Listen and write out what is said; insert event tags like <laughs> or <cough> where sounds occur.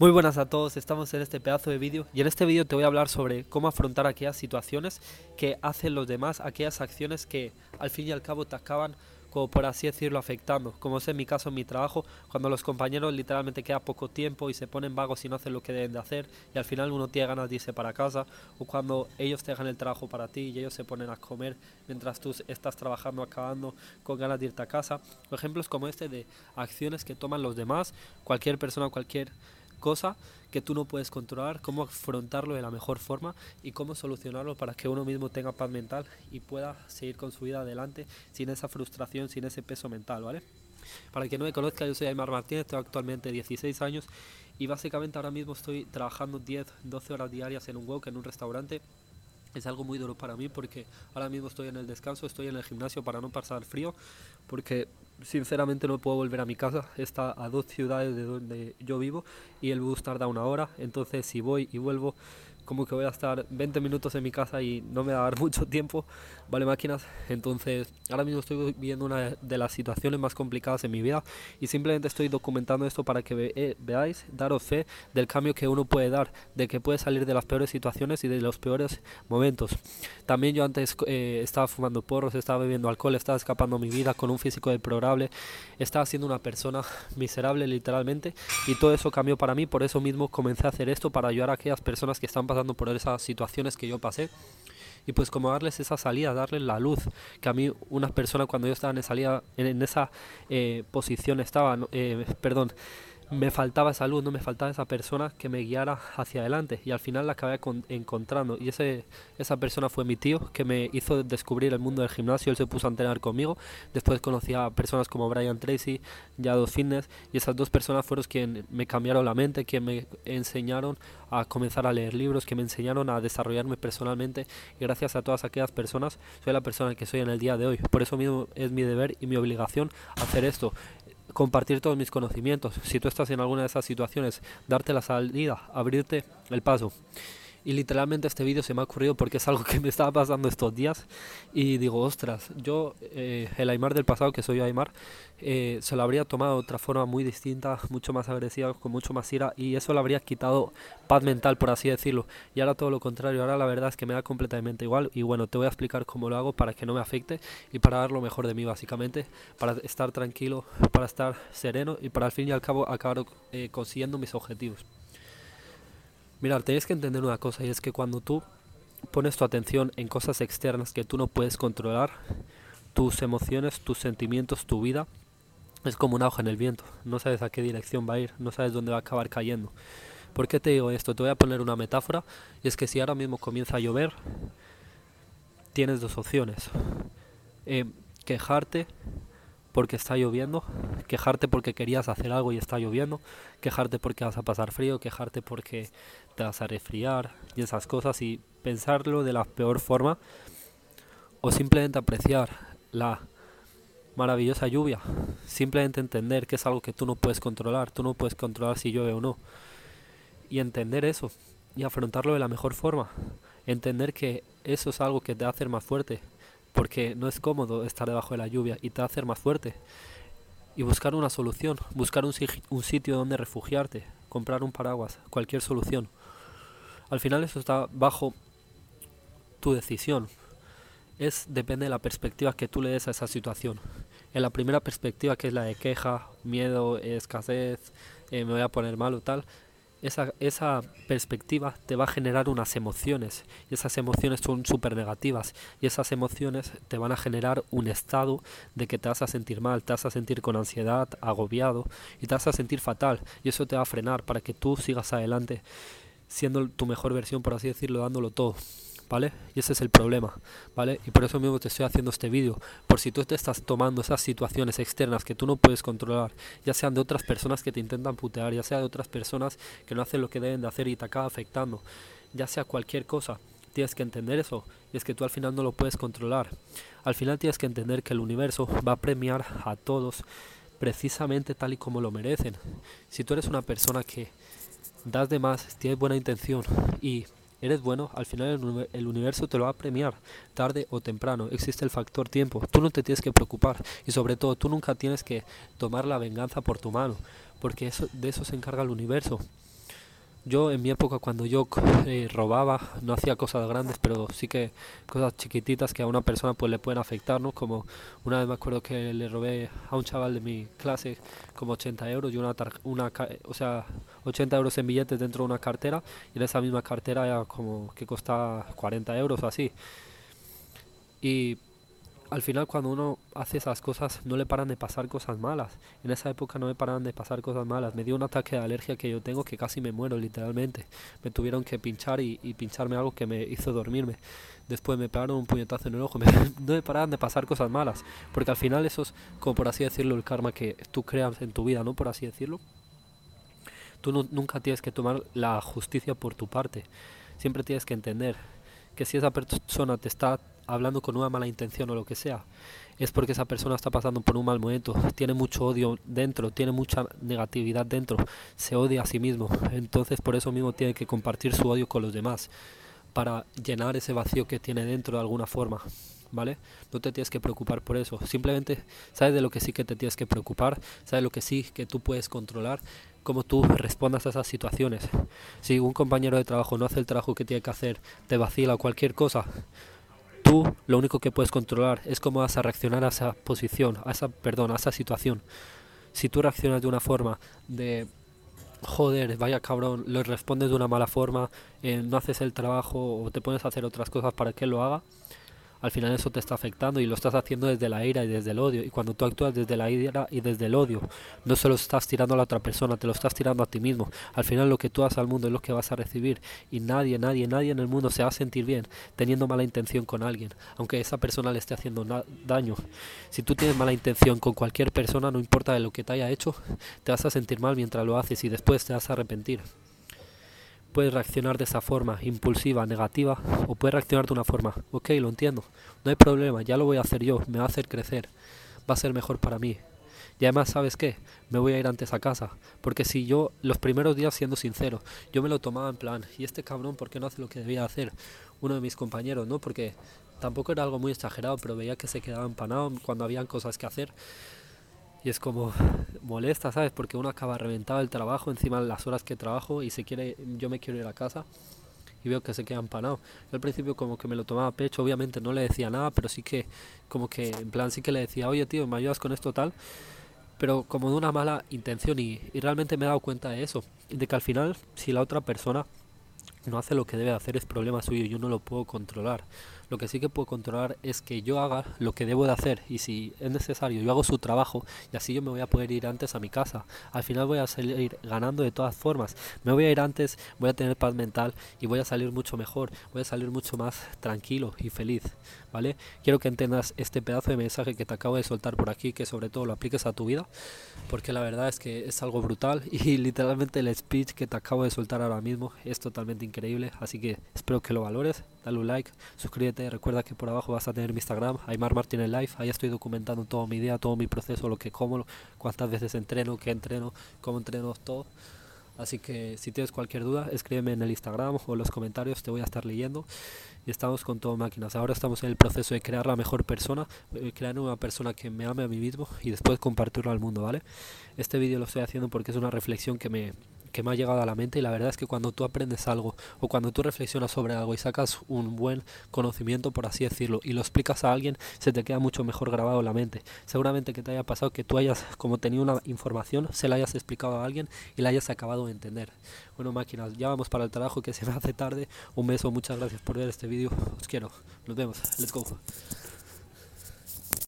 Muy buenas a todos, estamos en este pedazo de vídeo y en este vídeo te voy a hablar sobre cómo afrontar aquellas situaciones que hacen los demás, aquellas acciones que al fin y al cabo te acaban, como por así decirlo, afectando. Como es en mi caso en mi trabajo, cuando los compañeros literalmente queda poco tiempo y se ponen vagos y no hacen lo que deben de hacer y al final uno tiene ganas de irse para casa o cuando ellos te dejan el trabajo para ti y ellos se ponen a comer mientras tú estás trabajando, acabando con ganas de irte a casa. Ejemplos como este de acciones que toman los demás, cualquier persona, cualquier cosa que tú no puedes controlar, cómo afrontarlo de la mejor forma y cómo solucionarlo para que uno mismo tenga paz mental y pueda seguir con su vida adelante sin esa frustración, sin ese peso mental, ¿vale? Para que no me conozca, yo soy Aymar Martínez, tengo actualmente 16 años y básicamente ahora mismo estoy trabajando 10, 12 horas diarias en un wok, en un restaurante. Es algo muy duro para mí porque ahora mismo estoy en el descanso, estoy en el gimnasio para no pasar frío, porque sinceramente no puedo volver a mi casa, está a dos ciudades de donde yo vivo y el bus tarda una hora, entonces si voy y vuelvo como que voy a estar 20 minutos en mi casa y no me va a dar <laughs> mucho tiempo, ¿vale máquinas? Entonces ahora mismo estoy viviendo una de las situaciones más complicadas en mi vida y simplemente estoy documentando esto para que eh, veáis, daros fe del cambio que uno puede dar, de que puede salir de las peores situaciones y de los peores momentos. También yo antes eh, estaba fumando porros, estaba bebiendo alcohol, estaba escapando mi vida con un físico deplorable, estaba siendo una persona miserable literalmente y todo eso cambió para mí, por eso mismo comencé a hacer esto para ayudar a aquellas personas que están pasando por esas situaciones que yo pasé. Y pues como darles esa salida, darles la luz, que a mí una persona cuando yo estaba en, esa eh, posición estaba, eh, perdón, me faltaba esa luz, no me faltaba esa persona que me guiara hacia adelante. Y al final la acabé encontrando. Y ese, esa persona fue mi tío que me hizo descubrir el mundo del gimnasio, él se puso a entrenar conmigo, después conocí a personas como Brian Tracy, dos Fitness. Y esas dos personas fueron quienes me cambiaron la mente, quien me enseñaron a comenzar a leer libros, que me enseñaron a desarrollarme personalmente. Y gracias a todas aquellas personas soy la persona que soy en el día de hoy. Por eso mismo es mi deber y mi obligación hacer esto compartir todos mis conocimientos. Si tú estás en alguna de esas situaciones, darte la salida, abrirte el paso. Y literalmente este vídeo se me ha ocurrido porque es algo <laughs> que me estaba pasando estos días. Y digo, ostras, yo, eh, el Aymar del pasado, que soy Aymar, eh, se lo habría tomado de otra forma muy distinta, mucho más agresiva, con mucho más ira. Y eso le habría quitado paz mental, por así decirlo. Y ahora todo lo contrario, ahora la verdad es que me da completamente igual. Y bueno, te voy a explicar cómo lo hago para que no me afecte y para dar lo mejor de mí, básicamente. Para estar tranquilo, para estar sereno y para al fin y al cabo acabar eh, consiguiendo mis objetivos. Mira, tenéis que entender una cosa y es que cuando tú pones tu atención en cosas externas que tú no puedes controlar, tus emociones, tus sentimientos, tu vida, es como una hoja en el viento. No sabes a qué dirección va a ir, no sabes dónde va a acabar cayendo. ¿Por qué te digo esto? Te voy a poner una metáfora y es que si ahora mismo comienza a llover, tienes dos opciones. Eh, quejarte porque está lloviendo, quejarte porque querías hacer algo y está lloviendo, quejarte porque vas a pasar frío, quejarte porque te vas a resfriar y esas cosas. Y pensarlo de la peor forma o simplemente apreciar la maravillosa lluvia, simplemente entender que es algo que tú no puedes controlar, tú no puedes controlar si llueve o no. Y entender eso y afrontarlo de la mejor forma, entender que eso es algo que te hacer más fuerte, porque no es cómodo estar debajo de la lluvia y te va a hacer más fuerte. Y buscar una solución, buscar un, sitio donde refugiarte, comprar un paraguas, cualquier solución. Al final eso está bajo tu decisión. Es depende de la perspectiva que tú le des a esa situación. En la primera perspectiva, que es la de queja, miedo, escasez, eh, me voy a poner mal o tal, esa, esa perspectiva te va a generar unas emociones y esas emociones son súper negativas y esas emociones te van a generar un estado de que te vas a sentir mal, te vas a sentir con ansiedad, agobiado y te vas a sentir fatal y eso te va a frenar para que tú sigas adelante siendo tu mejor versión, por así decirlo, dándolo todo. ¿Vale? Y ese es el problema, ¿vale? Y por eso mismo te estoy haciendo este vídeo, por si tú te estás tomando esas situaciones externas que tú no puedes controlar, ya sean de otras personas que te intentan putear, ya sea de otras personas que no hacen lo que deben de hacer y te acaba afectando, ya sea cualquier cosa, tienes que entender eso, y es que tú al final no lo puedes controlar. Al final tienes que entender que el universo va a premiar a todos precisamente tal y como lo merecen. Si tú eres una persona que das de más, tienes buena intención y eres bueno, al final el, universo te lo va a premiar, tarde o temprano. Existe el factor tiempo. Tú no te tienes que preocupar y sobre todo tú nunca tienes que tomar la venganza por tu mano, porque eso, de eso se encarga el universo. Yo en mi época cuando yo eh, robaba, no hacía cosas grandes, pero sí que cosas chiquititas que a una persona pues le pueden afectar, ¿no? Como una vez me acuerdo que le robé a un chaval de mi clase como 80 euros y una, una o sea, 80 euros en billetes dentro de una cartera y en esa misma cartera era como que costaba 40 euros o así. Y al final cuando uno hace esas cosas no le paran de pasar cosas malas. En esa época no me paraban de pasar cosas malas. Me dio un ataque de alergia que yo tengo que casi me muero literalmente. Me tuvieron que pinchar y, pincharme algo que me hizo dormirme. Después me pegaron un puñetazo en el ojo. <laughs> no me paraban de pasar cosas malas. Porque al final eso es como por así decirlo el karma que tú creas en tu vida, ¿no? Por así decirlo. Tú nunca tienes que tomar la justicia por tu parte. Siempre tienes que entender que si esa persona te está hablando con una mala intención o lo que sea, es porque esa persona está pasando por un mal momento, tiene mucho odio dentro, tiene mucha negatividad dentro, se odia a sí mismo, entonces por eso mismo tiene que compartir su odio con los demás, para llenar ese vacío que tiene dentro de alguna forma. ¿Vale? No te tienes que preocupar por eso. Simplemente sabes de lo que sí que te tienes que preocupar, sabes lo que sí que tú puedes controlar, cómo tú respondas a esas situaciones. Si un compañero de trabajo no hace el trabajo que tiene que hacer, te vacila cualquier cosa, Tú lo único que puedes controlar es cómo vas a reaccionar a esa posición, a esa, perdón, a esa situación. Si tú reaccionas de una forma de joder, vaya cabrón, le respondes de una mala forma, eh, no haces el trabajo o te pones a hacer otras cosas para que él lo haga, al final eso te está afectando y lo estás haciendo desde la ira y desde el odio. Y cuando tú actúas desde la ira y desde el odio, no se lo estás tirando a la otra persona, te lo estás tirando a ti mismo. Al final lo que tú haces al mundo es lo que vas a recibir. Y nadie, nadie, nadie en el mundo se va a sentir bien teniendo mala intención con alguien, aunque esa persona le esté haciendo daño. Si tú tienes mala intención con cualquier persona, no importa de lo que te haya hecho, te vas a sentir mal mientras lo haces y después te vas a arrepentir puedes reaccionar de esa forma, impulsiva, negativa, o puedes reaccionar de una forma, ok, lo entiendo, no hay problema, ya lo voy a hacer yo, me va a hacer crecer, va a ser mejor para mí. Y además, ¿sabes qué? Me voy a ir antes a casa. Porque si yo, los primeros días, siendo sincero, yo me lo tomaba en plan, ¿y este cabrón por qué no hace lo que debía hacer? Uno de mis compañeros, ¿no? Porque tampoco era algo muy exagerado, pero veía que se quedaba empanado cuando habían cosas que hacer. Y es como molesta, ¿sabes? Porque uno acaba reventado el trabajo encima las horas que trabajo y se quiere, yo me quiero ir a casa y veo que se queda empanado. Yo al principio como que me lo tomaba pecho, obviamente no le decía nada, pero sí que como que en plan sí que le decía, oye tío, ¿me ayudas con esto tal? Pero como de una mala intención y, y realmente me he dado cuenta de eso, de que al final si la otra persona no hace lo que debe hacer es problema suyo, yo no lo puedo controlar. Lo que sí que puedo controlar es que yo haga lo que debo de hacer y si es necesario yo hago su trabajo y así yo me voy a poder ir antes a mi casa. Al final voy a salir ganando de todas formas. Me voy a ir antes, voy a tener paz mental y voy a salir mucho mejor, voy a salir mucho más tranquilo y feliz, ¿vale? Quiero que entiendas este pedazo de mensaje que te acabo de soltar por aquí, que sobre todo lo apliques a tu vida, porque la verdad es que es algo brutal <laughs> y literalmente el speech que te acabo de soltar ahora mismo es totalmente increíble, así que espero que lo valores, dale un like, suscríbete Recuerda que por abajo vas a tener mi Instagram, Aymar Martínez Life. Ahí estoy documentando todo mi día, todo mi proceso, lo que como, cuántas veces entreno, qué entreno, cómo entreno, todo. Así que si tienes cualquier duda, escríbeme en el Instagram o en los comentarios, te voy a estar leyendo. Y estamos con todo máquinas. Ahora estamos en el proceso de crear la mejor persona, eh, crear una persona que me ame a mí mismo y después compartirlo al mundo, ¿vale? Este vídeo lo estoy haciendo porque es una reflexión que me, me ha llegado a la mente y la verdad es que cuando tú aprendes algo o cuando tú reflexionas sobre algo y sacas un buen conocimiento, por así decirlo, y lo explicas a alguien, se te queda mucho mejor grabado la mente. Seguramente que te haya pasado que tú hayas, como tenido una información, se la hayas explicado a alguien y la hayas acabado de entender. Bueno, máquinas, ya vamos para el trabajo que se me hace tarde. Un beso, muchas gracias por ver este vídeo. Os quiero. Nos vemos. Let's go.